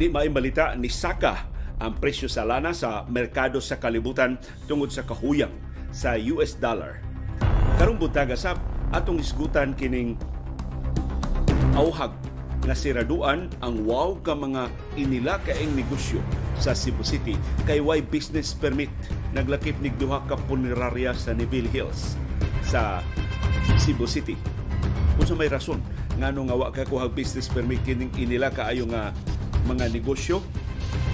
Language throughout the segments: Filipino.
Di maimbalita ni Saka ang presyo sa lana sa merkado sa kalibutan tungod sa kahuyang sa US dollar. Karong buntaga sab atong isgutan kining auhag nga siraduan ang wow ka mga inila kaing negosyo sa Cebu City kay why business permit naglakip nig duha ka punerarya sa Neville Hills sa Cebu City. Kung may rason ngano nga wa ka kuha business permit kining inila kaayo nga mga negosyo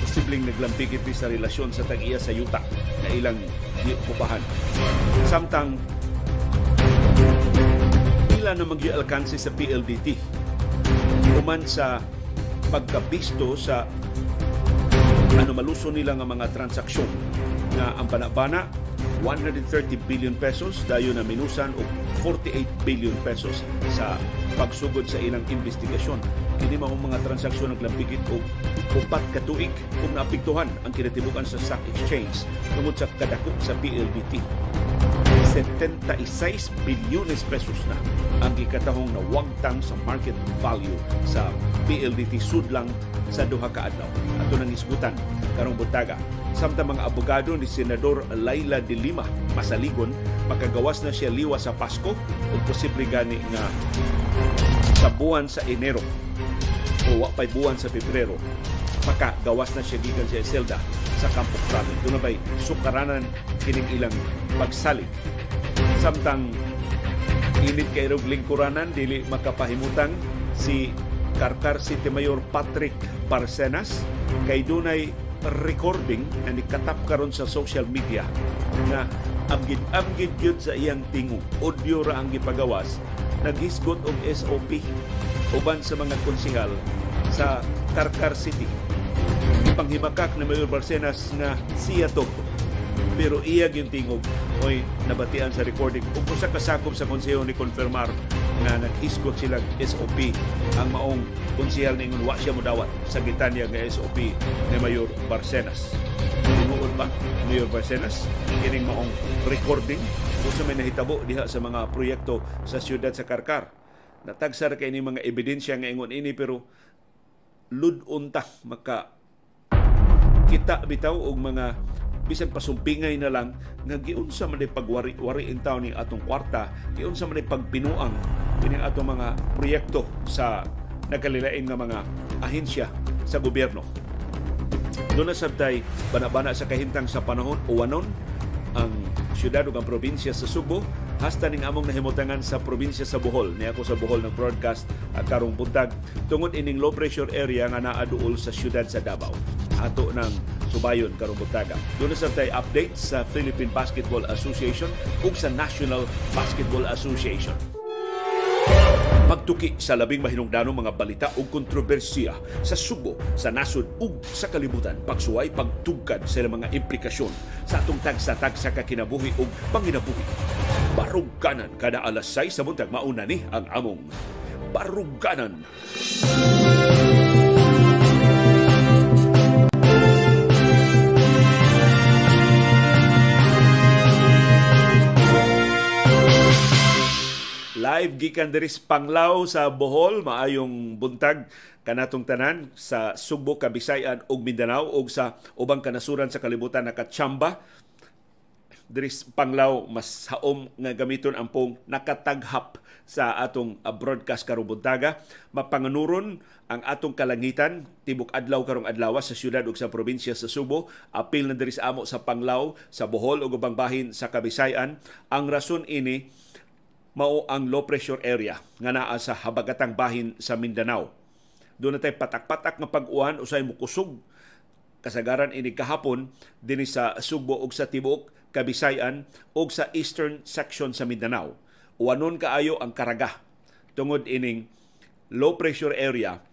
posibleng naglampigit sa relasyon sa tag-iya sa yuta na ilang kupahan. Samtang ila na alkanse sa PLDT human sa pagkabisto sa ano maluso nila nga mga transaksyon nga ang banabana 130 billion pesos dayo na minusan og 48 billion pesos sa pagsugod sa ilang investigasyon. Kini mao mga transaksyon naglambigit og upat ka tuig kung naapektuhan ang kinatibukan sa stock exchange tungod sa kadakop sa PLDT. 76 bilyones pesos na ang gikatahong na wagtang sa market value sa PLDT Sudlang sa duha ka adlaw. Ato nang isgutan karong buntaga. Samtang mga abogado ni Senador Laila de Lima masaligon makagawas na siya liwa sa Pasko o posible gani nga sa buwan sa Enero o wa pay buwan sa Pebrero makagawas na siya gikan sa Zelda sa Campo Crame. Doon na ba'y sukaranan kining ilang pagsalig samtang init kay rog lingkuranan dili makapahimutang si Karkar City Mayor Patrick Barcenas kay dunay recording na nikatap karon sa social media na amgid amgid yun sa iyang tingog audio ra ang gipagawas. Naghisgot og SOP uban sa mga konsihal sa Karkar City. Ipanghimakak na Mayor Barcenas nga siya to pero iya yung tingog oy nabatian sa recording. Ug usa ka sakop sa konseho ni konfirmar nga nag-isgot sila SOP ang maong konsehal ning wa siya modawat sa gitanya nga SOP ni Mayor Barcenas. Tinuod ba Mayor Barcenas? Kining maong recording kung sa may nahitabo diha sa mga proyekto sa siyudad sa Karkar. Natagsar kay ni mga ebidensya nga ingon ini pero ludunta maka kita bitaw og mga bisan pasumpingay na lang nga giunsa man pagwari-wari in town ni atong kwarta giunsa man pagpinuang kining atong mga proyekto sa nagkalilain nga mga ahensya sa gobyerno. Doon na sabtay banabana sa kahintang sa panahon uwanon ang syudad ug ang probinsya sa Subo. Hasta ning among nahimutangan sa probinsya sa Bohol. Ni ako sa Bohol ng broadcast at karong buntag tungod ining low pressure area nga naa duol sa syudad sa Davao. Ato ng subayon karong buntaga. Doon sa tay update sa Philippine Basketball Association ug sa National Basketball Association. Magtuki sa labing mahinungdanong mga balita o kontrobersiya sa Subo, sa nasod ug sa kalibutan. Pagsuway, pagtugkad sa mga implikasyon sa atong tagsa-tag sa kakinabuhi ug panginabuhi. Baruganan kada alas 6 sa buntag mauna ni ang among Baruganan. Baruganan. Live gikan diri Panglaw sa Bohol maayong buntag kanatong tanan sa Sugbo, Kabisayan ug Mindanao ug sa ubang kanasuran sa kalibutan nakatsamba diri Panglaw mas haom nga gamiton ang pong nakataghap sa atong ah, broadcast karong buntaga. Mapanganuron ang atong kalangitan tibok adlaw karong adlaw sa syudad ug sa probinsya sa Subo. Apil na diri sa amo sa Panglaw sa Bohol ug ubang bahin sa Kabisayan. Ang rason ini mao ang low pressure area nga naa sa habagatang bahin sa Mindanao. Doon na tayo patak-patak nga pag-uwan usay mukusog kasagaran ini kahapon dinhi sa Sugbo ug sa tibuok Kabisayan ug sa eastern section sa Mindanao. Uwanon kaayo ang karaga tungod ining low pressure area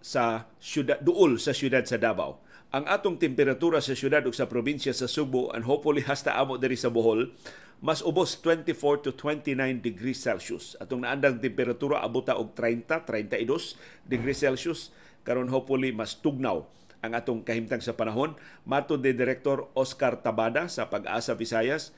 sa syudad duol sa syudad sa Davao. Ang atong temperatura sa syudad ug sa probinsya sa Subo and hopefully hasta amo diri sa Bohol mas ubos 24 to 29 degrees Celsius. Atong naandang temperatura abuta og 30, 32 degrees Celsius. Karon hopefully mas tugnaw ang atong kahimtang sa panahon. Matod ni Director Oscar Tabada sa Pag-asa Visayas,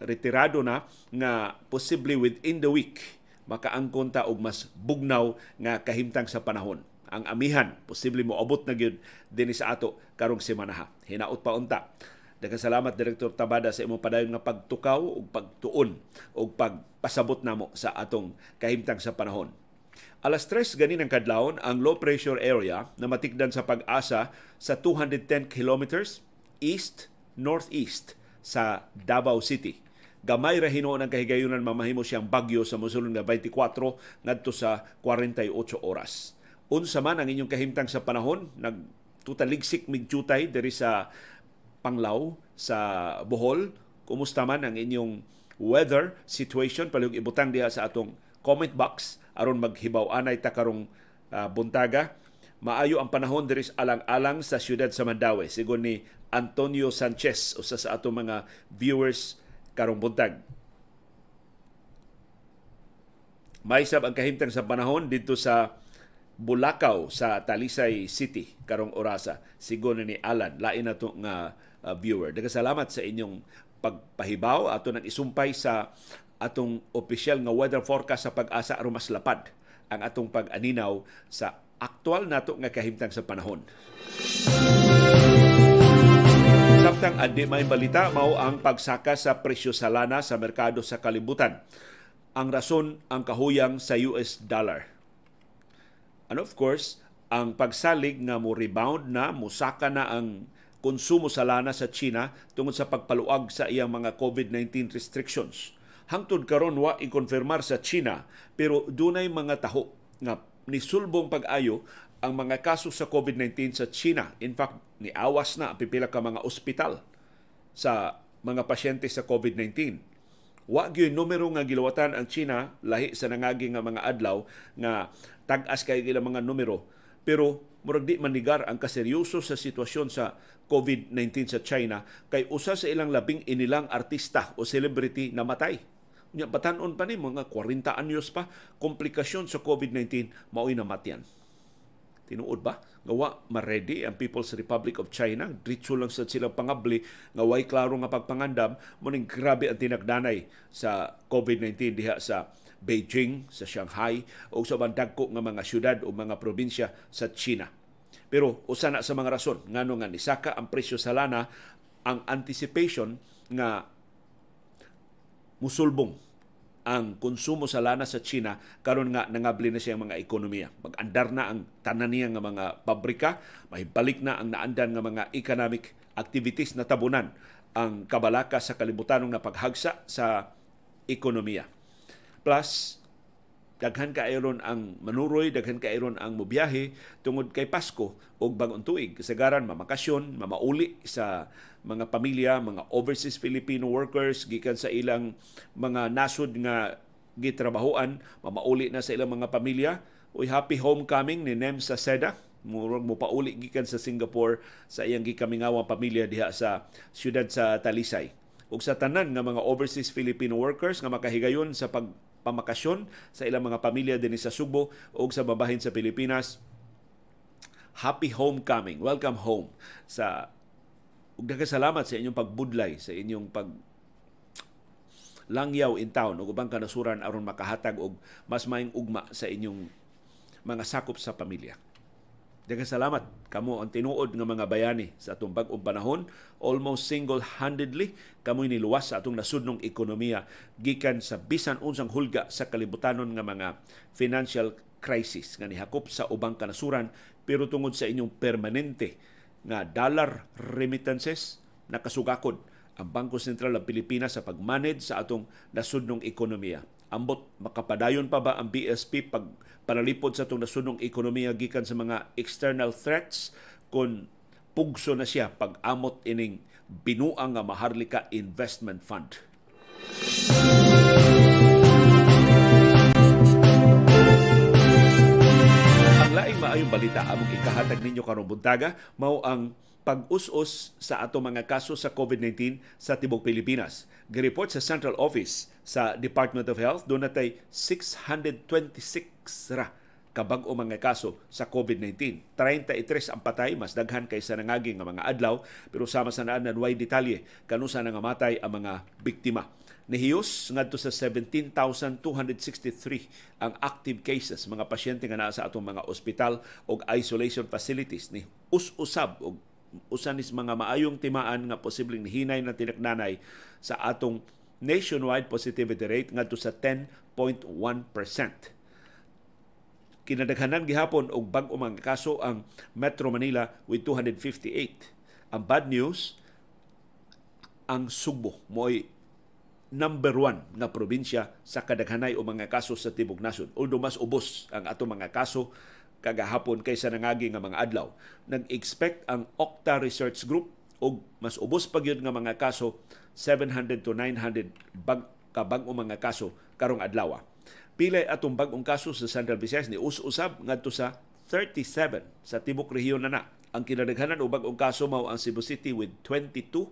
retirado na nga possibly within the week makaangkon ta og mas bugnaw nga kahimtang sa panahon. Ang amihan posible mo abot na gyud dinhi sa ato karong semana. Hinaot pa unta. Daghang salamat Direktor Tabada sa imong padayon nga pagtukaw ug pagtuon ug pagpasabot namo sa atong kahimtang sa panahon. Alas 3 ganin ang kadlawon ang low pressure area na matikdan sa pag-asa sa 210 kilometers east northeast sa Davao City. Gamay ra hinuon ang kahigayunan mamahimo siyang bagyo sa mosulod nga 24 ngadto sa 48 oras. Unsa man ang inyong kahimtang sa panahon, nag tutaligsik migjutay diri sa Panglao sa Bohol. Kumusta man ang inyong weather situation palihog ibutang diha sa atong comment box aron maghibaw anay ta karong uh, buntaga. Maayo ang panahon diri alang-alang sa siyudad sa Mandawi sigon ni Antonio Sanchez usa sa ato mga viewers karong buntag. May sab ang kahimtang sa panahon dito sa Bulacau sa Talisay City karong orasa sigon ni Alan lain na nga uh, viewer. Daghang sa inyong pagpahibaw ato nang isumpay sa atong opisyal nga weather forecast sa pag-asa aron mas lapad ang atong pag-aninaw sa aktual nato nga kahimtang sa panahon. Samtang andi may balita mao ang pagsaka sa presyo sa lana sa merkado sa kalibutan. Ang rason ang kahuyang sa US dollar. And of course, ang pagsalig nga mo rebound na, musaka na ang konsumo sa lana sa China tungod sa pagpaluag sa iyang mga COVID-19 restrictions. Hangtod karon wa ikonfirmar sa China pero dunay mga taho nga nisulbong pag-ayo ang mga kaso sa COVID-19 sa China. In fact, niawas na pipila ka mga ospital sa mga pasyente sa COVID-19. Wa gyud numero nga gilawatan ang China lahi sa nangagi nga mga adlaw nga tag-as kay ilang mga numero pero murag di manigar ang kaseryoso sa sitwasyon sa COVID-19 sa China kay usa sa ilang labing inilang artista o celebrity namatay. Nya batanon pa ni mga 40 anyos pa komplikasyon sa COVID-19 mao'y namatyan. Tinuod ba? Gawa ma-ready ang People's Republic of China. Diretso lang sa silang pangabli nga way klaro nga pagpangandam muning grabe ang tinagdanay sa COVID-19 diha sa Beijing, sa Shanghai o sa bandagko nga mga syudad o mga probinsya sa China. Pero usa na sa mga rason ngano nga nisaka ang presyo sa lana ang anticipation nga musulbong ang konsumo sa lana sa China karon nga nangabli na siyang mga ekonomiya. Mag-andar na ang tanan niya nga mga pabrika, mahibalik na ang naandan nga mga economic activities na tabunan ang kabalaka sa kalibutanong na paghagsa sa ekonomiya. Plus, daghan ka iron ang manuroy, daghan ka iron ang mubiyahe tungod kay Pasko o bagong tuig. Kasagaran, mamakasyon, mamauli sa mga pamilya, mga overseas Filipino workers, gikan sa ilang mga nasod nga gitrabahoan, mamauli na sa ilang mga pamilya. Uy, happy homecoming ni Nem sa Seda. Murag mo pauli gikan sa Singapore sa iyang gikamingawang pamilya diha sa siyudad sa Talisay. Ug sa tanan nga mga overseas Filipino workers nga makahigayon sa pagpamakasyon sa ilang mga pamilya dinhi sa Subo ug sa babahin sa Pilipinas, happy homecoming. Welcome home sa ug salamat sa inyong pagbudlay, sa inyong pag langyaw in town ug ubang kanasuran aron makahatag og mas maayong ugma sa inyong mga sakop sa pamilya. Daghang salamat. Kamo ang tinuod nga mga bayani sa atong bag-ong panahon. Almost single-handedly kamoy niluwas sa atong nasudnong ekonomiya. Gikan sa bisan unsang hulga sa kalibutanon nga mga financial crisis nga nihakop sa ubang kanasuran. Pero tungod sa inyong permanente nga dollar remittances nakasugakod ang Bangko Sentral ng Pilipinas sa pagmanage sa atong nasudnong ekonomiya. Ambot makapadayon pa ba ang BSP pag panalipod sa atong nasudnong ekonomiya gikan sa mga external threats kung pugso na siya pag-amot ining binuang nga Maharlika Investment Fund. laing maayong balita among ikahatag ninyo karong buntaga mao ang pag-us-us sa ato mga kaso sa COVID-19 sa tibok Pilipinas. Gireport sa Central Office sa Department of Health, doon natay 626 ra kabag o mga kaso sa COVID-19. 33 ang patay, mas daghan kaysa nangaging nga mga adlaw, pero sama sa naan way detalye kanusa na nga matay ang mga biktima. Nihiyos ngadto sa 17,263 ang active cases mga pasyente nga naa sa atong mga ospital o isolation facilities ni us-usab og usanis mga maayong timaan nga posibleng hinay na tinaknanay sa atong nationwide positivity rate ngadto sa 10.1% kinadaghanan gihapon og bag-o mga kaso ang Metro Manila with 258. Ang bad news, ang Subo mo'y number one nga probinsya sa kadaghanay o mga kaso sa Tibok Nasod. Although mas ubos ang ato mga kaso kagahapon kaysa nangagi nga mga adlaw. Nag-expect ang Octa Research Group og mas ubos pa gyud nga mga kaso 700 to 900 bag kabag mga kaso karong adlaw Pilay atong bag-ong kaso sa Central Visayas ni us-usab ngadto sa 37 sa tibok rehiyon na na. Ang kinadaghanan o bag-ong kaso mao ang Cebu City with 22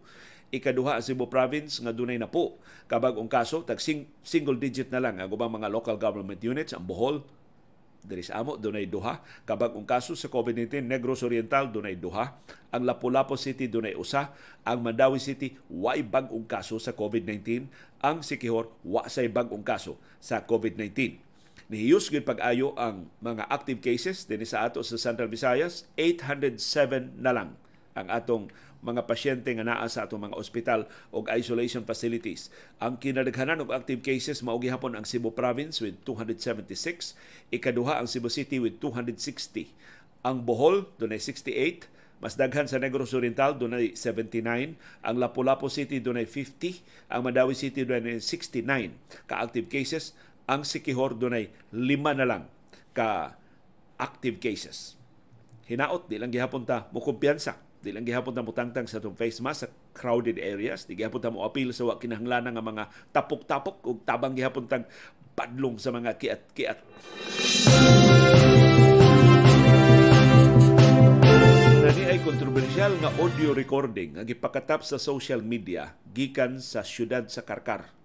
ikaduha ang Cebu Province nga dunay na po kabag-ong kaso tag single digit na lang ang ubang mga local government units ang Bohol diri sa amo dunay duha. Kabag-ong kaso sa COVID-19 Negros Oriental dunay duha. Ang Lapu-Lapu City dunay usa. Ang Mandawi City way bag-ong kaso sa COVID-19 ang Sikihor wa say bag-ong kaso sa COVID-19 Nihiyos gid pag-ayo ang mga active cases dinhi sa ato sa Central Visayas 807 na lang ang atong mga pasyente nga naa sa atong mga ospital o isolation facilities. Ang kinadaghanan og active cases mao gihapon ang Cebu Province with 276, ikaduha ang Cebu City with 260. Ang Bohol dunay 68, mas daghan sa Negros Oriental dunay 79, ang Lapu-Lapu City dunay 50, ang Mandawi City dunay 69 ka active cases, ang Sikihor dunay lima na lang ka active cases. Hinaot di lang gihapon ta mo kumpiyansa Di lang gihapon ta mutangtang sa itong face mask sa crowded areas. Di gihapon ta mo apil sa wa kinahanglan nga mga tapok-tapok ug tabang gihapon tang padlong sa mga kiat-kiat. Nani ay kontrobersyal nga audio recording ang ipakatap sa social media gikan sa syudad sa Karkar.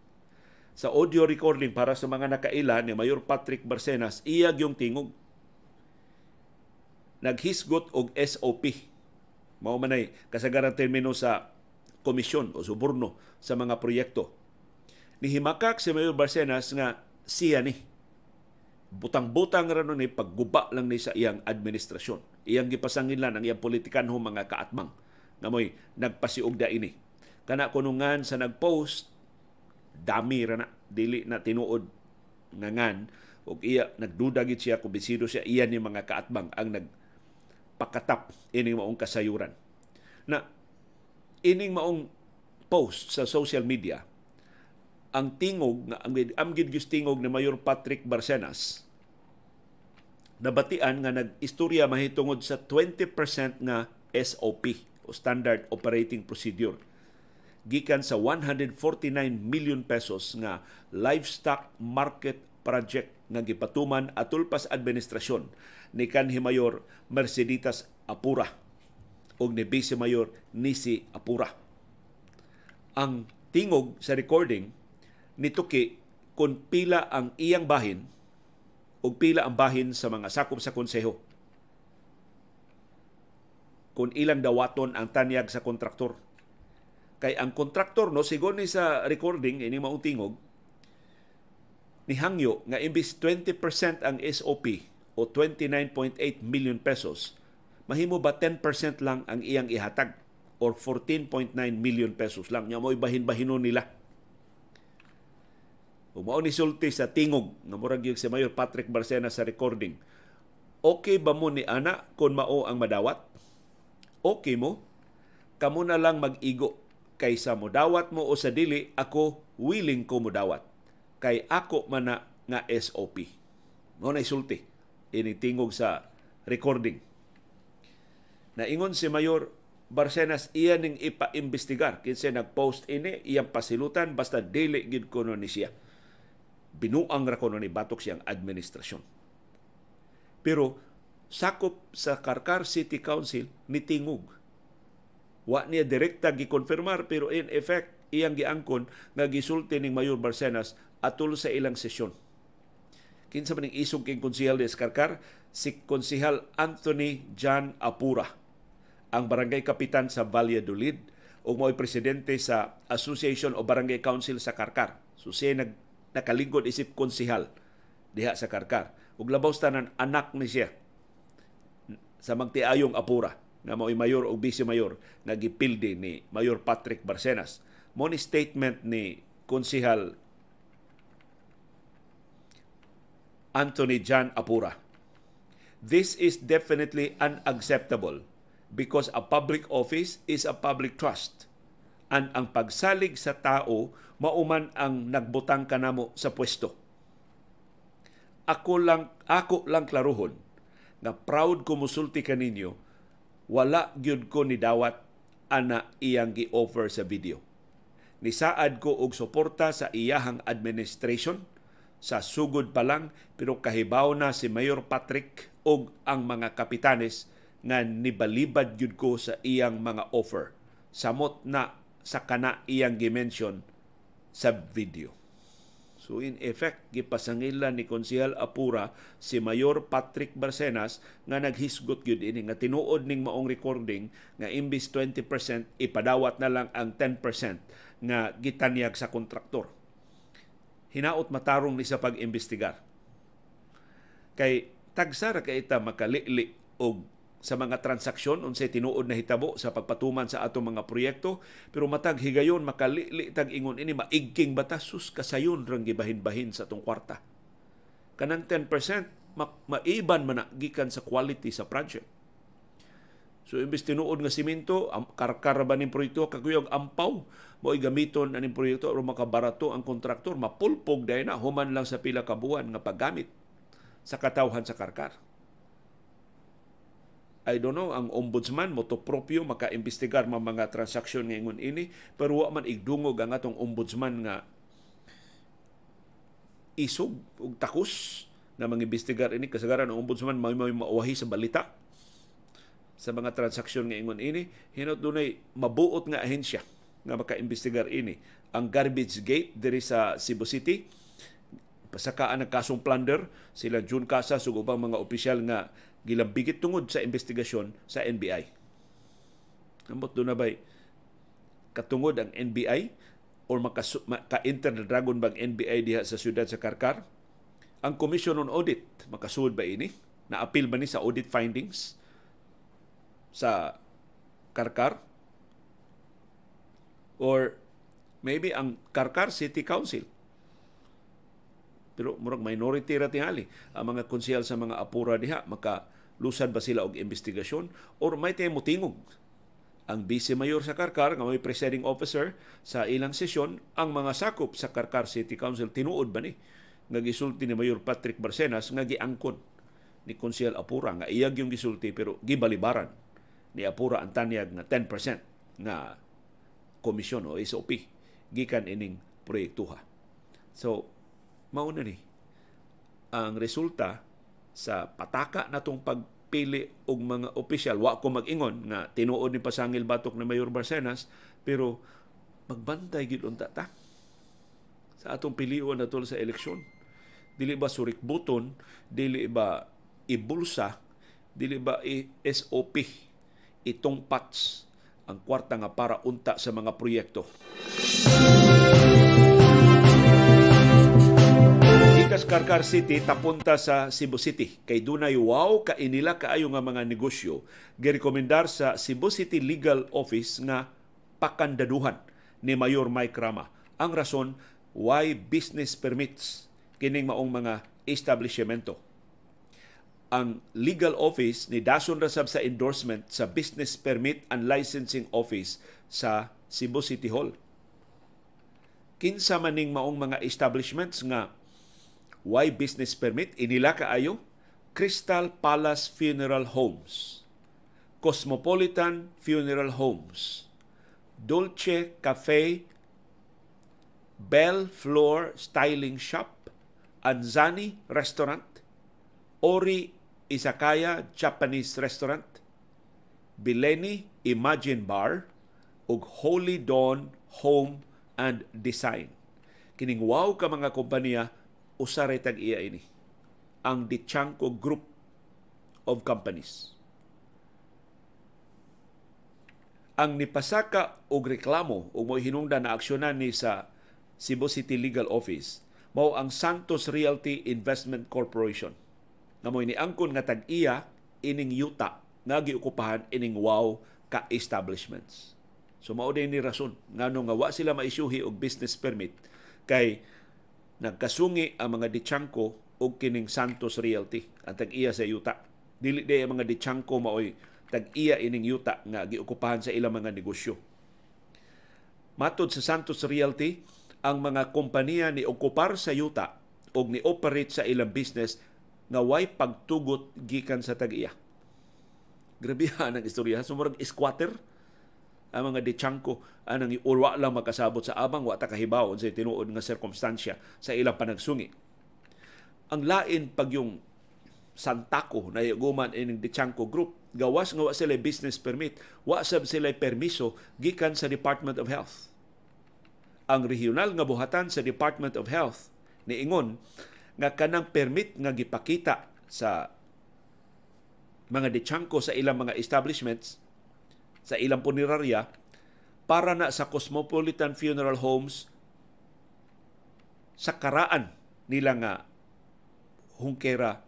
Sa audio recording para sa mga nakaila ni Mayor Patrick Barcenas, iyag yung tingog. Naghisgot og SOP Mao man ay kasagaran termino sa komisyon o suborno sa mga proyekto. Ni himakak si Mayor Barcenas nga siya ni butang-butang ra ni pagguba lang ni sa iyang administrasyon. Iyang gipasangin lang ang iyang politikan ho mga kaatmang nga mo'y nagpasiugda ini. Kana kunungan sa nagpost, dami ra na, dili na tinuod nga ngan, o iya nagduda gid siya kung bisido siya iya ni mga kaatbang ang nag pakatap ining maong kasayuran. Na ining maong post sa social media ang tingog nga ang amgid gyud tingog ni Mayor Patrick Barcenas nabatian nga nag-istorya mahitungod sa 20% nga SOP o Standard Operating Procedure gikan sa 149 million pesos nga livestock market project nga gipatuman atul pas administrasyon ni kanhi mayor Merceditas Apura ug ni Vice Mayor Nisi Apura. Ang tingog sa recording nituki kung pila ang iyang bahin o pila ang bahin sa mga sakop sa konseho. Kung ilang dawaton ang tanyag sa kontraktor. Kay ang kontraktor no sigon ni sa recording ini maong tingog ni Hangyo nga imbis 20% ang SOP o 29.8 million pesos, mahimo ba 10% lang ang iyang ihatag or 14.9 million pesos lang. Nya mo'y bahin-bahinon nila. Kung mao ni sulti sa tingog nga murag yung si Mayor Patrick Barcena sa recording, okay ba mo ni ana kung mao ang madawat? Okay mo? Kamo na lang mag-igo kaysa mo dawat mo o sa dili, ako willing ko mo dawat kay ako man nga SOP. Mo na isulti initingog sa recording. Naingon si Mayor Barcenas iya ning ipa-imbestigar kinsa nag-post ini iyang pasilutan basta dili gid kuno ni siya. Binuang ra kuno ni batok siyang administrasyon. Pero sakop sa Karkar City Council ni tingog. Wa niya direkta gikonfirmar pero in effect iyang giangkon nga gisulti ning Mayor Barcenas atul sa ilang sesyon. Kinsa man ning isog king konsehal de Escarcar? Si konsehal Anthony John Apura, ang barangay kapitan sa Valladolid ug mo'y presidente sa Association of Barangay Council sa Karkar. So siya nag nakalingkod isip konsehal diha sa Karkar. Ug labaw tanan anak ni siya sa magtiayong Apura nga mo'y mayor o vice mayor nga gipildi ni Mayor Patrick Barcenas. Mo ni statement ni konsehal Anthony John Apura. This is definitely unacceptable because a public office is a public trust. And ang pagsalig sa tao, mauman ang nagbutang kanamo sa pwesto. Ako lang, ako lang klaruhon nga proud ko musulti kaninyo, wala gyud ko ni dawat ana iyang gi-offer sa video. Nisaad ko og suporta sa iyahang administration sa sugod pa lang pero kahibaw na si Mayor Patrick og ang mga kapitanes nga nibalibad gyud ko sa iyang mga offer. Samot na sa kana iyang gimension sa video. So in effect, gipasangila ni Konsehal Apura si Mayor Patrick Barcenas nga naghisgot gyud ini nga tinuod ning maong recording nga imbis 20% ipadawat na lang ang 10% nga gitanyag sa kontraktor. Hinaot matarong ni sa pag-imbestigar. Kay tagsara kay ita makalili og sa mga transaksyon unsay tinuod na hitabo sa pagpatuman sa atong mga proyekto pero matag higayon makalili tag ingon ini maigking batasus kasayon rang gibahin-bahin sa atong kwarta kanang 10% ma- maiban man gikan sa quality sa project So imbis tinuod nga simento, karkar ba ning proyekto kaguyog ampaw mo gamiton aning proyekto o makabarato ang kontraktor mapulpog dahil na human lang sa pila ka buwan nga paggamit sa katawhan sa karkar. I don't know, ang ombudsman mo to propio maka-imbestigar mga mga transaksyon ngayon ini, pero wa man igdungog ang atong ombudsman nga isog ug takus na mga imbestigar ini kasagaran ang ombudsman may mauwahi sa balita sa mga transaksyon ngayon ini hinot dunay mabuot nga ahensya nga maka-imbestigar ini ang garbage gate diri sa Cebu City pasakaan ng kasong plunder sila June Casas ug ubang mga opisyal nga gilambigit tungod sa investigasyon sa NBI. Ambot doon na ba'y katungod ang NBI or maka-enter na dragon bang NBI diha sa siyudad sa Karkar? Ang Commission on Audit, makasuod ba ini? Na-appeal ba ni sa audit findings sa Karkar? Or maybe ang Karkar City Council. Pero murag minority ra tingali ang mga konsehal sa mga apura diha maka lusad ba sila og investigasyon? Or may tayo mutingog? Ang vice mayor sa Karkar nga may presiding officer sa ilang sesyon ang mga sakop sa Karkar City Council tinuod ba ni? Nga gisulti ni Mayor Patrick Barcenas nga giangkon ni Konsehal Apura nga iyag yung gisulti pero gibalibaran ni Apura ang tanyag nga 10% nga komisyon o SOP gikan ining proyektuha. So, mauna ni ang resulta sa pataka natong pagpili og mga opisyal wa ko mag-ingon nga tinuod ni pasangil batok ni Mayor Barcenas pero magbantay gid unta ta sa atong pilion natul sa eleksyon. Dili ba surik buton dili ba ibulsa dili ba i-SOP itong patch ang kwarta nga para unta sa mga proyekto. Gikas Karkar City tapunta sa Cebu City kay dunay wow ka inila kaayo nga mga negosyo girekomendar sa Cebu City Legal Office nga pakandaduhan ni Mayor Mike Rama. Ang rason why business permits kining maong mga establishmento. Ang legal office ni dason ra sab sa endorsement sa Business Permit and Licensing Office sa Cebu City Hall. Kinsa maning maong mga establishments nga why business permit? Inila kaayo Crystal Palace Funeral Homes, Cosmopolitan Funeral Homes, Dolce Cafe, Bell Floor Styling Shop, Anzani Restaurant, Ori Izakaya Japanese Restaurant, Bileni Imagine Bar, ug Holy Dawn Home and Design. Kining wow ka mga kompanya usare tag iya ini. ang Dichanco Group of Companies. Ang nipasaka og reklamo o mo hinungdan na aksyonan ni sa Cebu City Legal Office mao ang Santos Realty Investment Corporation na mo angkon nga tag-iya ining yuta nga giukupahan ining wow ka establishments. So mao din ni rason ngano nga wa sila maisyuhi og business permit kay nagkasungi ang mga Dichanco og kining Santos Realty ang tag-iya sa yuta. Dili day ang mga Dichanco maoy tag-iya ining yuta nga giukupahan sa ilang mga negosyo. Matod sa Santos Realty, ang mga kompanya ni okupar sa yuta o ni operate sa ilang business nga way pagtugot gikan sa tag-iya. Grabe ang istorya. Sumurag squatter ang mga dechangko anang urwa lang makasabot sa abang wa ta kahibaw sa tinuod nga sirkumstansya sa ilang panagsungi. Ang lain pag yung Santako na iguman ining Dichanco Group. Gawas nga wa sila business permit. Wa sab sila permiso gikan sa Department of Health. Ang regional nga buhatan sa Department of Health ni ingon nga kanang permit nga gipakita sa mga Dichanco sa ilang mga establishments sa ilang punerarya para na sa Cosmopolitan Funeral Homes sa karaan nila nga Hungkera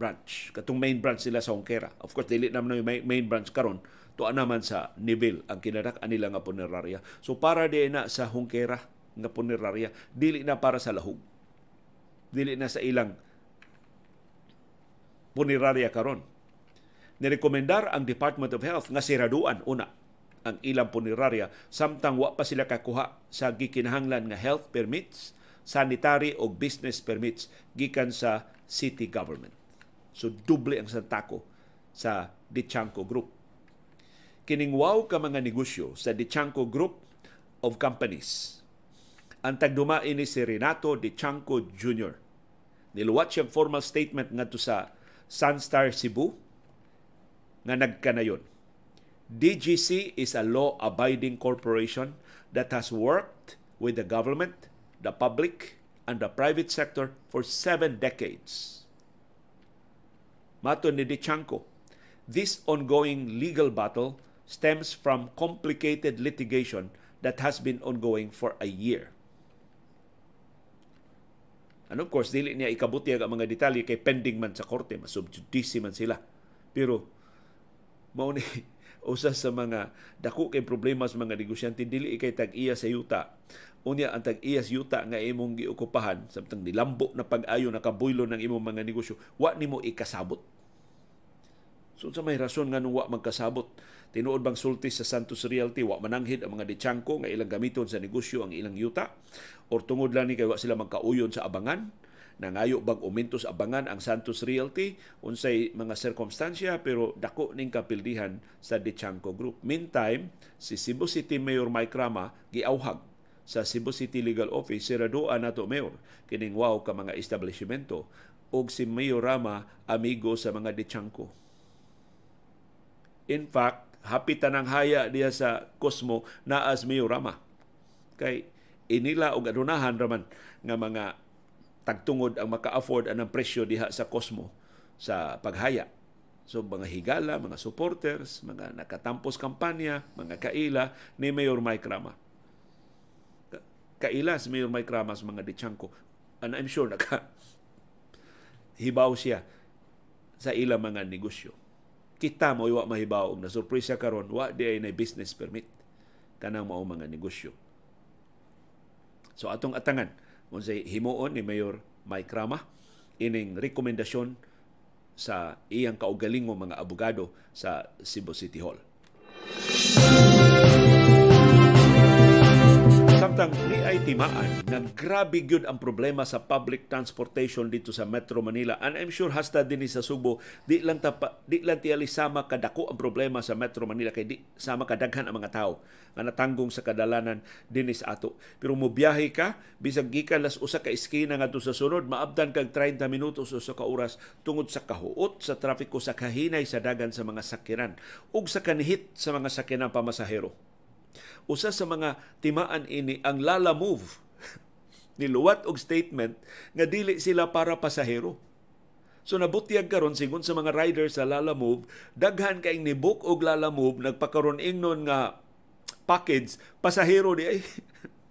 branch. Katong main branch sila sa Hongkera. Of course, dili naman yung main branch karon to naman sa Neville ang kinadak nila nga punerarya. So para di na sa Hongkera nga punerarya, dili na para sa lahog. Dili na sa ilang punerarya karon. Nirekomendar ang Department of Health nga siraduan una ang ilang punerarya samtang wa pa sila kakuha sa gikinahanglan nga health permits, sanitary o business permits gikan sa city government. So doble ang santako sa Dichanco Group. Kining wow ka mga negosyo sa Dichanco Group of Companies. Ang tagduma ini si Renato Dichanco Jr. Niluwat siyang formal statement ngadto sa Sunstar Cebu nga nagkanayon. DGC is a law-abiding corporation that has worked with the government, the public, and the private sector for seven decades Mato ni Dichanko, this ongoing legal battle stems from complicated litigation that has been ongoing for a year. And of course, dili niya ikabuti ang mga detalye kay pending man sa korte, masubjudice man sila. Pero, mao ni usa sa mga dako kay problema sa mga negosyante dili kay tag-iya sa yuta unya ang tag-iya sa yuta nga imong giokupahan samtang nilambo na pag-ayo nakabuylo ng imong mga negosyo wa nimo ikasabot So sa may rason nga nung wa magkasabot, tinuod bang sulti sa Santos Realty, wa mananghid ang mga ditsangko nga ilang gamiton sa negosyo ang ilang yuta, or tungod lang ni kay wa sila magkauyon sa abangan, nangayo bag umintos abangan ang Santos Realty? Unsay mga sirkumstansya pero dako ning kapildihan sa Dichanco Group. Meantime, si Cebu City Mayor Mike Rama giawhag sa Cebu City Legal Office. Siraduan nato mayor kining wow ka mga establishmento. Ug si Mayor Rama amigo sa mga Dichanco In fact, hapit tanang haya diya sa Cosmo na as Rama. Kay inila og adunahan raman nga mga tagtungod ang maka-afford anang presyo diha sa Cosmo sa paghaya. So mga higala, mga supporters, mga nakatampos kampanya, mga kaila ni Mayor Mike Rama. Kaila si Mayor Mike Rama sa mga ditsangko. And I'm sure naka hibaw siya sa ilang mga negosyo kita mo wa mahibaw og nasurpresa karon wa di ay na business permit kanang mao mga negosyo. So atong atangan unsay himuon ni Mayor Mike Rama ining rekomendasyon sa iyang kaugalingong mga abogado sa Cebu City Hall. Samtang timaan nga grabe gyud ang problema sa public transportation dito sa Metro Manila. And I'm sure hasta din sa Subo, di lang tapa, di lang tiyali sama kadako ang problema sa Metro Manila kay di sama kadaghan ang mga tao nga natanggong sa kadalanan dinis ato. Pero mo biyahe ka bisag gikan las usa ka eskina ngadto sa sunod maabdan kag 30 minutos o sa ka oras tungod sa kahuot sa trapiko sa kahinay sa dagan sa mga sakyanan ug sa kanhit sa mga sakyanan pamasahero usa sa mga timaan ini ang Lala Move niluwat og statement nga dili sila para pasahero. So nabutyag karon sigon sa mga riders sa Lala Move, daghan kay ni book og Lala Move nagpakaron ingnon nga package pasahero di ay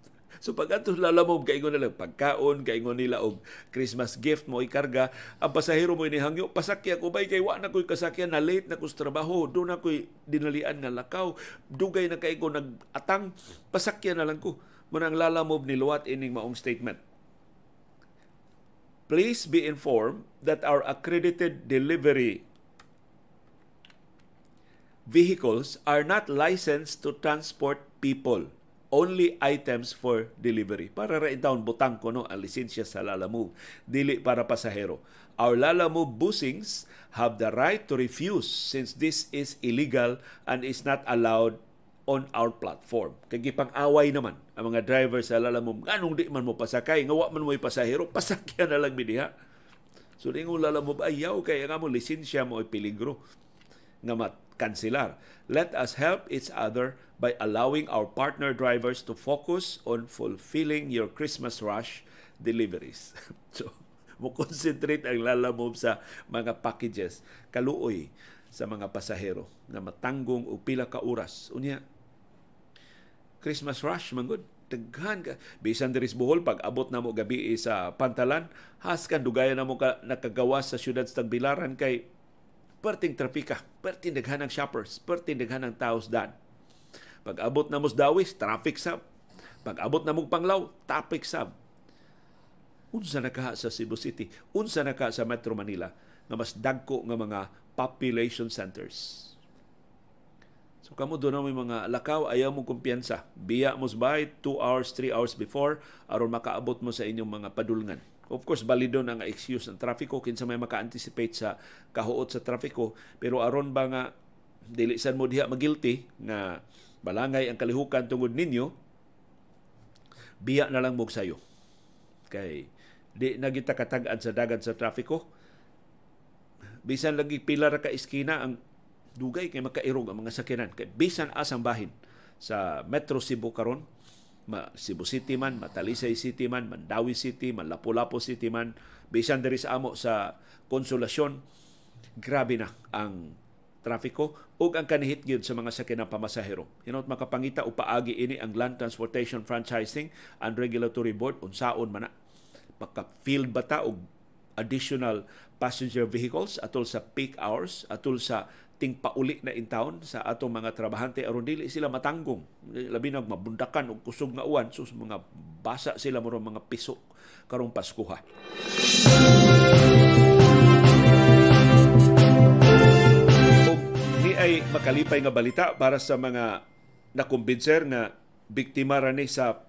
So pag ato lalamob kay na pagkaon, kay nila og Christmas gift mo ikarga, ang pasahero mo inihangyo, pasakya ko bay kay wa na ko'y kasakyan na late na ko sa trabaho, do na ko'y dinalian nga lakaw, dugay na kay ko nag-atang, pasakya na lang ko. Muna ang lalamob ni Luwat ining maong statement. Please be informed that our accredited delivery vehicles are not licensed to transport people only items for delivery. Para ra down butang ko no ang lisensya sa Lalamove, dili para pasahero. Our Lalamove busings have the right to refuse since this is illegal and is not allowed on our platform. Kay gipang-away naman ang mga driver sa Lalamove. Anong di man mo pasakay, nga wa man mo pasahero, pasakyan na lang bidiha. So di nga Lalamove ayaw kay nga mo lisensya mo ay peligro nga mat kanselar. Let us help each other by allowing our partner drivers to focus on fulfilling your Christmas rush deliveries. so, mo concentrate ang lalamove sa mga packages kaluoy sa mga pasahero na matanggong o pila ka oras. Unya, Christmas rush, manggod daghan ka bisan diri sa pag abot na mo gabi sa Pantalan has kan dugayan na mo ka nakagawas sa syudad sa Tagbilaran kay perting trapika, perting daghan ng shoppers, perting daghan ng taos dan. Pag abot na mos dawis, traffic sab. Pag abot na mong panglaw, traffic sab. Unsa na ka sa Cebu City, unsa na ka sa Metro Manila nga mas dagko nga mga population centers. So kamo doon may mga lakaw ayaw mo kumpiyansa. Biya mo bay 2 hours, 3 hours before aron makaabot mo sa inyong mga padulngan Of course, balido na nga excuse ng trafiko kinsa may maka-anticipate sa kahuot sa trafiko pero aron ba nga dili sad mo diha magilty nga balangay ang kalihukan tungod ninyo biya na lang mog sayo. Kay di na kita katag-an sa dagat sa trafiko bisan lagi pila ra ka iskina ang dugay kay makairog ang mga sakyanan kay bisan asang bahin sa Metro Cebu karon ma Cebu City man, Matalisay City man, Mandawi City, man Lapu-Lapu City man, bisan diri sa amo sa Konsolasyon, grabe na ang trafiko ug ang kanihit gyud sa mga sakyanan pamasahero. Hinaut makapangita o paagi ini ang Land Transportation Franchising and Regulatory Board unsaon man na maka-field bata og additional passenger vehicles atol sa peak hours atol sa ting pauli na in town sa atong mga trabahante. Aron dili sila matanggong. Labi na mabundakan og kusog nga uwan. Sus mga basa sila mo mga piso karong Paskuha. Ni ay makalipay nga balita para sa mga nakumbinser nga biktima rani sa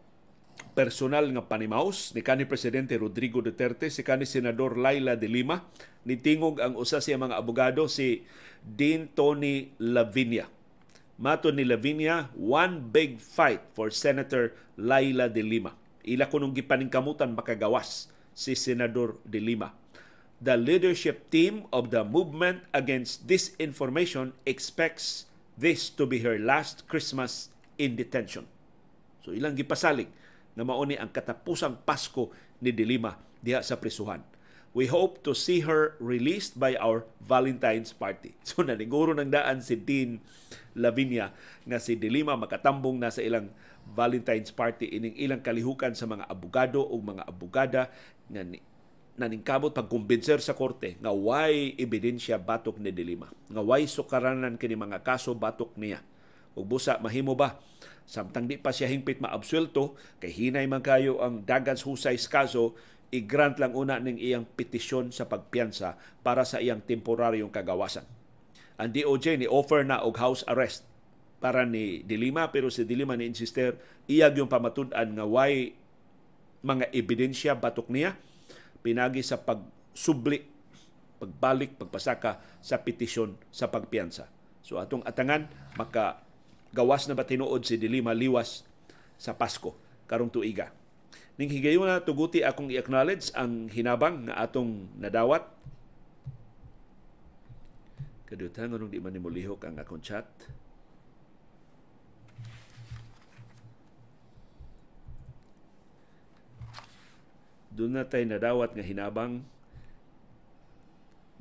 personal nga panimaos ni kanhi presidente Rodrigo Duterte si kanhi senador Laila de Lima ni tingog ang usa siya mga abogado si Dean Tony Lavinia. Mato ni Lavinia, one big fight for Senator Laila de Lima. Ila ko nung gipaningkamutan makagawas si Senador de Lima. The leadership team of the movement against disinformation expects this to be her last Christmas in detention. So ilang gipasalig na mauni ang katapusang Pasko ni Dilima diha sa prisuhan. We hope to see her released by our Valentine's party. So naniguro ng daan si Dean Lavinia nga si Dilima makatambong na sa ilang Valentine's party ining ilang kalihukan sa mga abogado o mga abogada nga naningkamot pagkumbinser sa korte nga why ebidensya batok ni Dilima nga why sukaranan kini mga kaso batok niya ug busa mahimo ba samtang di pa siya hingpit maabsuelto kay hinay man kayo ang dagan husay kaso i-grant lang una ning iyang petisyon sa pagpiyansa para sa iyang temporaryong kagawasan. Ang DOJ ni offer na og house arrest para ni Dilima pero si Dilima ni insister iyag yung pamatud-an nga why mga ebidensya batok niya pinagi sa pagsubli pagbalik pagpasaka sa petisyon sa pagpiyansa. So atong atangan maka gawas na ba tinuod si Dilima liwas sa Pasko karong tuiga. Ning higayon na tuguti akong i-acknowledge ang hinabang nga atong nadawat. Kadutang anong di man nimo lihok ang akong chat. Doon na tayo nadawat nga hinabang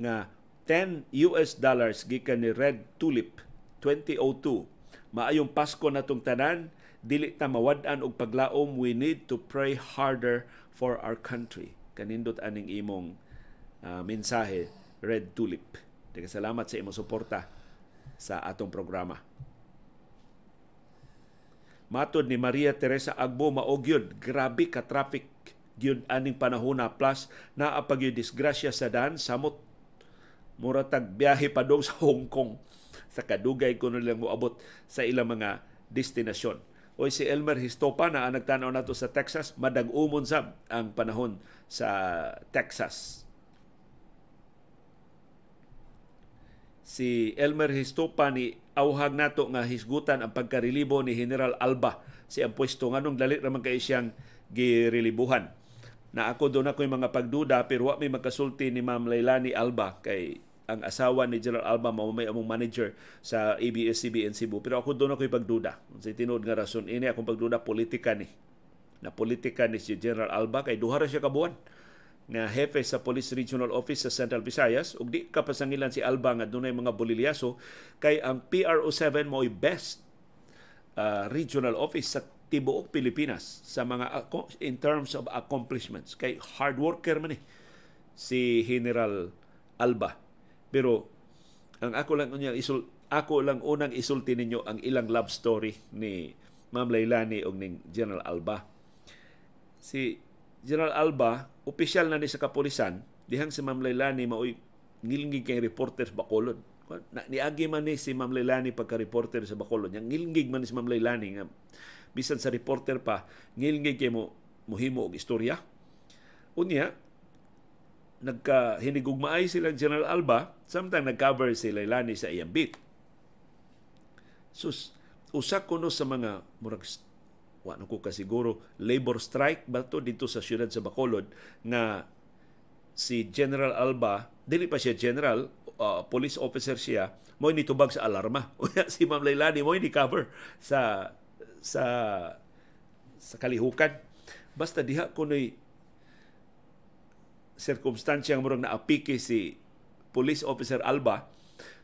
nga 10 US dollars gikan ni Red Tulip 2002 maayong Pasko natong tanan. Dili ta mawad-an og paglaom. We need to pray harder for our country. Kanindot aning imong uh, mensahe Red Tulip. Daghang salamat sa imong suporta sa atong programa. Matod ni Maria Teresa Agbo maogyod grabe ka traffic gyud aning panahona plus naa pag disgrasya sa dan samot muratag biyahe pa dong sa Hong Kong sa kadugay kuno lang moabot sa ilang mga destinasyon. O si Elmer Histopa na nagtanaw nato sa Texas, madag-umon sab ang panahon sa Texas. Si Elmer Histopa ni auhag nato nga hisgutan ang pagkarelibo ni General Alba si ang pwesto nganong dali ra man kay siyang girelibuhan na ako doon ako yung mga pagduda pero wa may magkasulti ni Ma'am Lailani Alba kay ang asawa ni General Alba mao may among manager sa ABS-CBN Cebu. Pero ako doon ako yung pagduda. Sa tinuod nga rason ini akong pagduda politika ni. Na politika ni si General Alba kay duha ra siya kabuan nga hepe sa Police Regional Office sa Central Visayas ug di kapasangilan si Alba nga dunay mga bolilyaso kay ang PRO7 mo best uh, regional office sa tibuok Pilipinas sa mga in terms of accomplishments. Kay hard worker man eh si General Alba pero ang ako lang unya isul ako lang unang isulti ninyo ang ilang love story ni Ma'am Lailani og ning General Alba. Si General Alba opisyal na ni sa kapulisan dihang si Ma'am Lailani maoy ngilngig kay reporter sa Bacolod. Na, niagi man ni si Ma'am Lailani pagka-reporter sa Bacolod. Yang ngilngig man ni si Ma'am Lailani nga bisan sa reporter pa ngilngig kay mo muhimo og istorya. Unya nagka hinigugmaay sila General Alba samtang nag-cover si Lailani sa iyang beat sus usa kuno sa mga murag wa ko kasiguro labor strike ba to dito sa siyudad sa Bacolod nga si General Alba dili pa siya general uh, police officer siya mo ni tubag sa alarma unya si Ma'am Lailani mo ni cover sa sa sa kalihukan. Basta diha kuno'y sirkumstansyang murang naapiki si police officer Alba,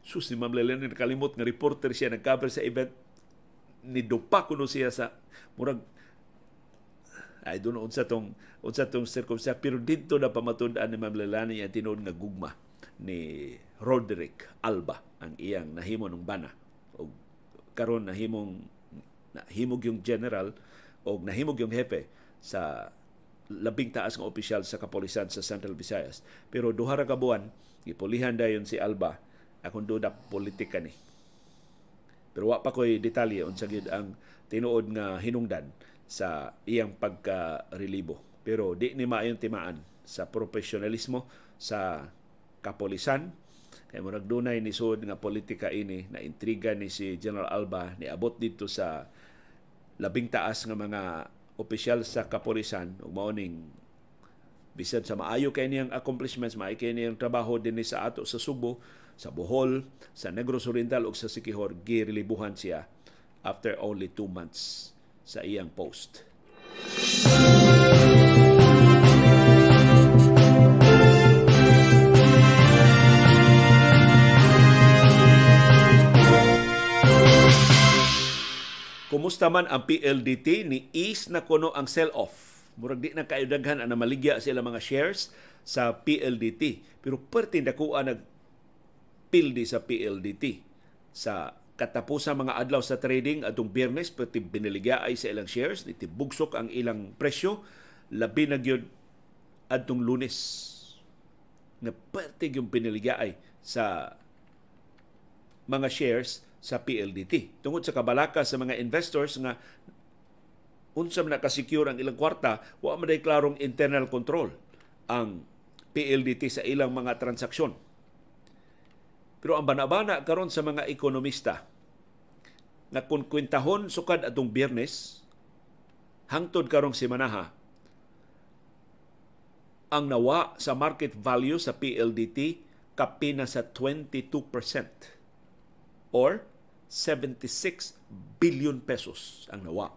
sus si Ma'am Lelena nakalimot nga reporter siya nag-cover sa event. Ni dupa kuno siya sa murag ay doon unsa tong unsa tong circumstance pero dito na pamatud-an ni Ma'am Lelani ang tinuod nga gugma ni Roderick Alba ang iyang nahimo ng bana. O karon nahimong nahimog yung general o nahimog yung hepe sa labing taas nga opisyal sa kapolisan sa Central Visayas. Pero duha ra ka buwan, ipulihan dayon si Alba akong duda politika ni. Pero wa pa ko'y detalye unsa gyud ang tinuod nga hinungdan sa iyang pagka-relibo. Pero di ni maayon timaan sa profesionalismo sa kapolisan kay mo nagdunay ni sud nga politika ini na intriga ni si General Alba ni abot dito sa labing taas nga mga opisyal sa kapolisan ug mao ning bisan sa maayo kay niyang accomplishments maayo kay niyang trabaho dinhi sa ato sa Subo sa Bohol sa Negros Oriental ug sa Siquijor girilibuhan siya after only two months sa iyang post. Kumusta man ang PLDT ni is na kuno ang sell-off. Murag di na kayo daghan ang maligya sila mga shares sa PLDT. Pero perti dakuan nag pildi sa PLDT. Sa katapusan mga adlaw sa trading atong biyernes perti biniligya ay sa ilang shares nitibugsok ang ilang presyo labi na gyud adtong lunes nga perti yung biniligya ay sa mga shares sa PLDT. Tungod sa kabalaka sa mga investors nga unsa man nakasecure ang ilang kwarta, wa man klarong internal control ang PLDT sa ilang mga transaksyon. Pero ang banabana karon sa mga ekonomista nga kung kwintahon sukad atong biyernes hangtod karong semanaha ang nawa sa market value sa PLDT kapina sa 22% or 76 billion pesos ang nawa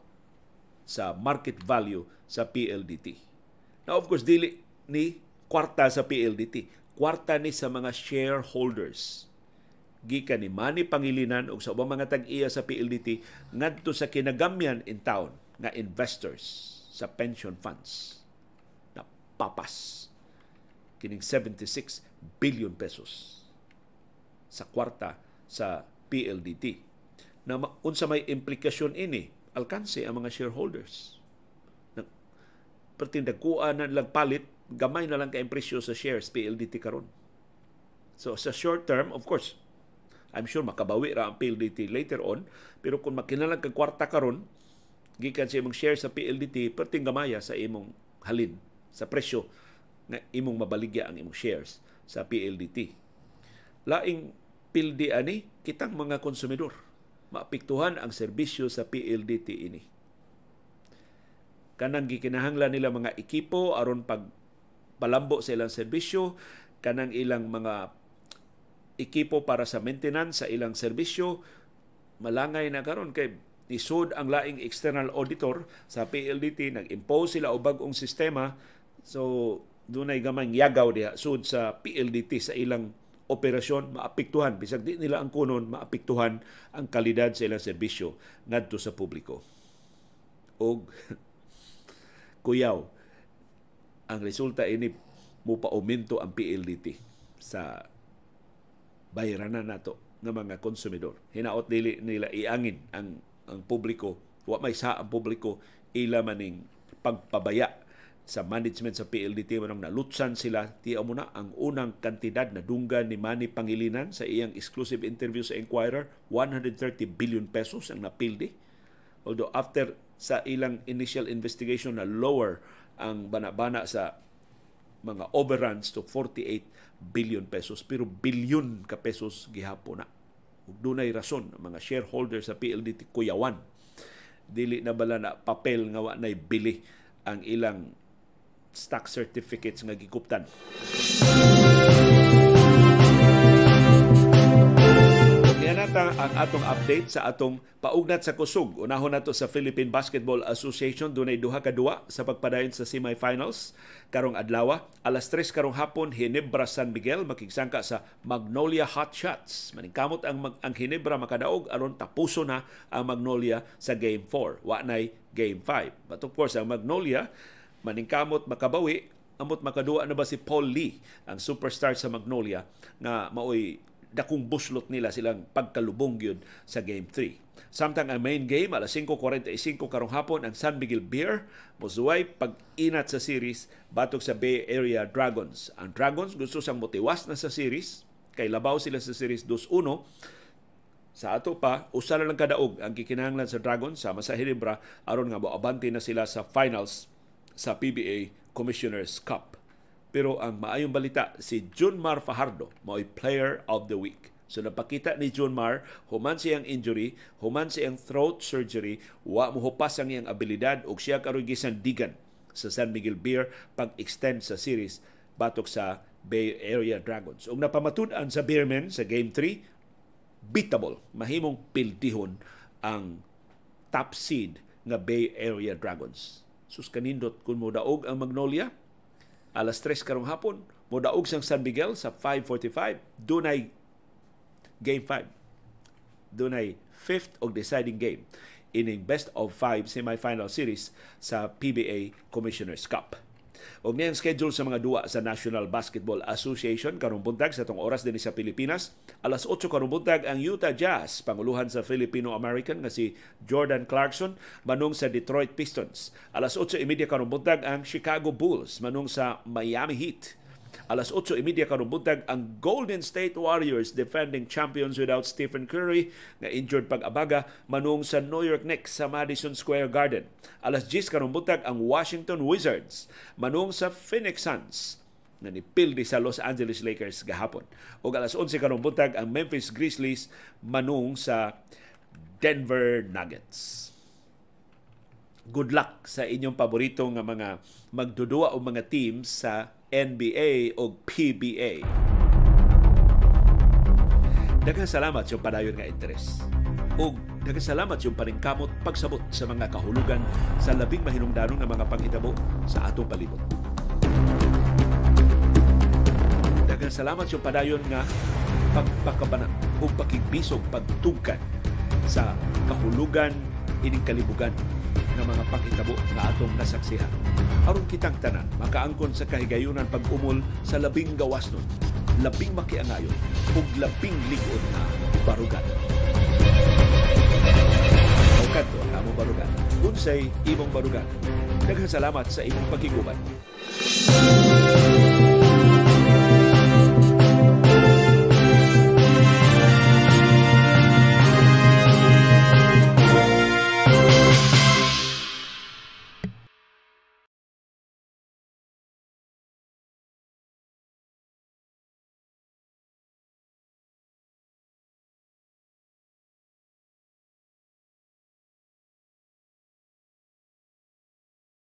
sa market value sa PLDT. Now of course dili ni kwarta sa PLDT. kwarta ni sa mga shareholders gikan ni Manny Pangilinan ug sa ubang mga tag-iya sa PLDT ngadto sa kinagamyan in town nga investors sa pension funds na papas kining 76 billion pesos sa kwarta sa PLDT na unsa may implikasyon ini alkanse ang mga shareholders perting dagkuan na lang palit gamay na lang kay presyo sa shares PLDT karon so sa short term of course I'm sure makabawi ra ang PLDT later on. Pero kung makinalang kag kwarta karon, gikan sa imong share sa PLDT, perting gamaya sa imong halin sa presyo nga imong mabaligya ang imong shares sa PLDT. Laing pildi ani kitang mga konsumidor. Maapektuhan ang serbisyo sa PLDT ini. Kanang gikinahanglan nila mga ekipo aron pag palambo sa ilang serbisyo, kanang ilang mga ekipo para sa maintenance sa ilang serbisyo malangay na karon kay isud ang laing external auditor sa PLDT nag-impose sila og bag-ong sistema. So dunay gamay yagaw diha sud sa PLDT sa ilang operasyon maapektuhan. Bisag di nila ang kunon maapektuhan ang kalidad sa ilang serbisyo ngadto sa publiko. Og kuyaw ang resulta ini mo pa aumento ang PLDT sa bayranan nato ng mga konsumidor. Hinaot dili nila iangin ang ang publiko, wa may sa ang publiko ila maning pagpabaya sa management sa PLDT manong nalutsan sila. Ti mo na ang unang kantidad na dunggan ni Manny Pangilinan sa iyang exclusive interview sa Inquirer 130 billion pesos ang napildi. Although after sa ilang initial investigation na lower ang bana-bana sa mga overruns to 48 billion pesos. Pero bilyon ka pesos gihapon na. Ug dunay rason ang mga shareholders sa PLDT Kuyawan dili na bala na papel nga wa nay bili ang ilang stock certificates nga gikuptan. nata ang atong update sa atong paugnat sa kusog. Unahon nato sa Philippine Basketball Association dunay duha ka duwa sa pagpadayon sa semifinals karong adlaw. Alas 3 karong hapon Hinebra San Miguel makigsangka sa Magnolia Hot Shots. Maningkamot ang ang Hinebra makadaog aron tapuso na ang Magnolia sa Game 4. Wa nay Game 5. But of course ang Magnolia maningkamot makabawi amot makaduwa na ba si Paul Lee ang superstar sa Magnolia nga maoy dakong buslot nila silang pagkalubong yun sa Game 3. Samtang ang main game, alas 5.45 karong hapon, ang San Miguel Beer, musuway pag-inat sa series batok sa Bay Area Dragons. Ang Dragons gusto sang motiwas na sa series, kay labaw sila sa series 2-1, sa ato pa, usa na lang kadaog ang kikinahanglan sa Dragons sama sa Hinebra aron nga moabante na sila sa finals sa PBA Commissioner's Cup. Pero ang maayong balita, si Junmar Fajardo mao'y Player of the Week. So napakita ni Junmar, human siyang injury, human siyang throat surgery, wa mo hupas ang iyang abilidad ug siya karon gisandigan sa San Miguel Beer pag-extend sa series batok sa Bay Area Dragons. Ug napamatud-an sa Beermen sa Game 3, beatable, mahimong pildihon ang top seed nga Bay Area Dragons. Sus kanindot kun mo daog ang Magnolia, alas 3 karong hapon modaog sang San Miguel sa 5:45 dunay game 5 dunay fifth og deciding game ining best of 5 semifinal series sa PBA Commissioner's Cup. Og niyang schedule sa mga duwa sa National Basketball Association karong buntag sa tong oras din sa Pilipinas. Alas 8 karong buntag ang Utah Jazz panguluhan sa Filipino-American nga si Jordan Clarkson manung sa Detroit Pistons. Alas 8:30 karong buntag ang Chicago Bulls manung sa Miami Heat Alas 8.30 karong buntag ang Golden State Warriors defending champions without Stephen Curry na injured pag-abaga manung sa New York Knicks sa Madison Square Garden. Alas 10 karong buntag ang Washington Wizards manung sa Phoenix Suns na nipildi sa Los Angeles Lakers gahapon. O alas 11 karong buntag ang Memphis Grizzlies manung sa Denver Nuggets. Good luck sa inyong paborito nga mga magdudua o mga teams sa NBA o PBA. Daghang salamat sa padayon nga interes. O daghang salamat sa paningkamot pagsabot sa mga kahulugan sa labing mahinungdanon nga mga panghitabo sa atong palibot. Daghang salamat sa padayon nga pagpakabana o pakigbisog pagtugkan sa kahulugan ining kalibugan ng mga pakitabo na atong nasaksihan. Aron kitang tanan, makaangkon sa kahigayunan pag-umol sa labing gawas nun, labing makiangayon, ug labing ligon na barugan. O kanto, amo barugan. Unsay imong barugan. Daghang salamat sa imong pagkiguban.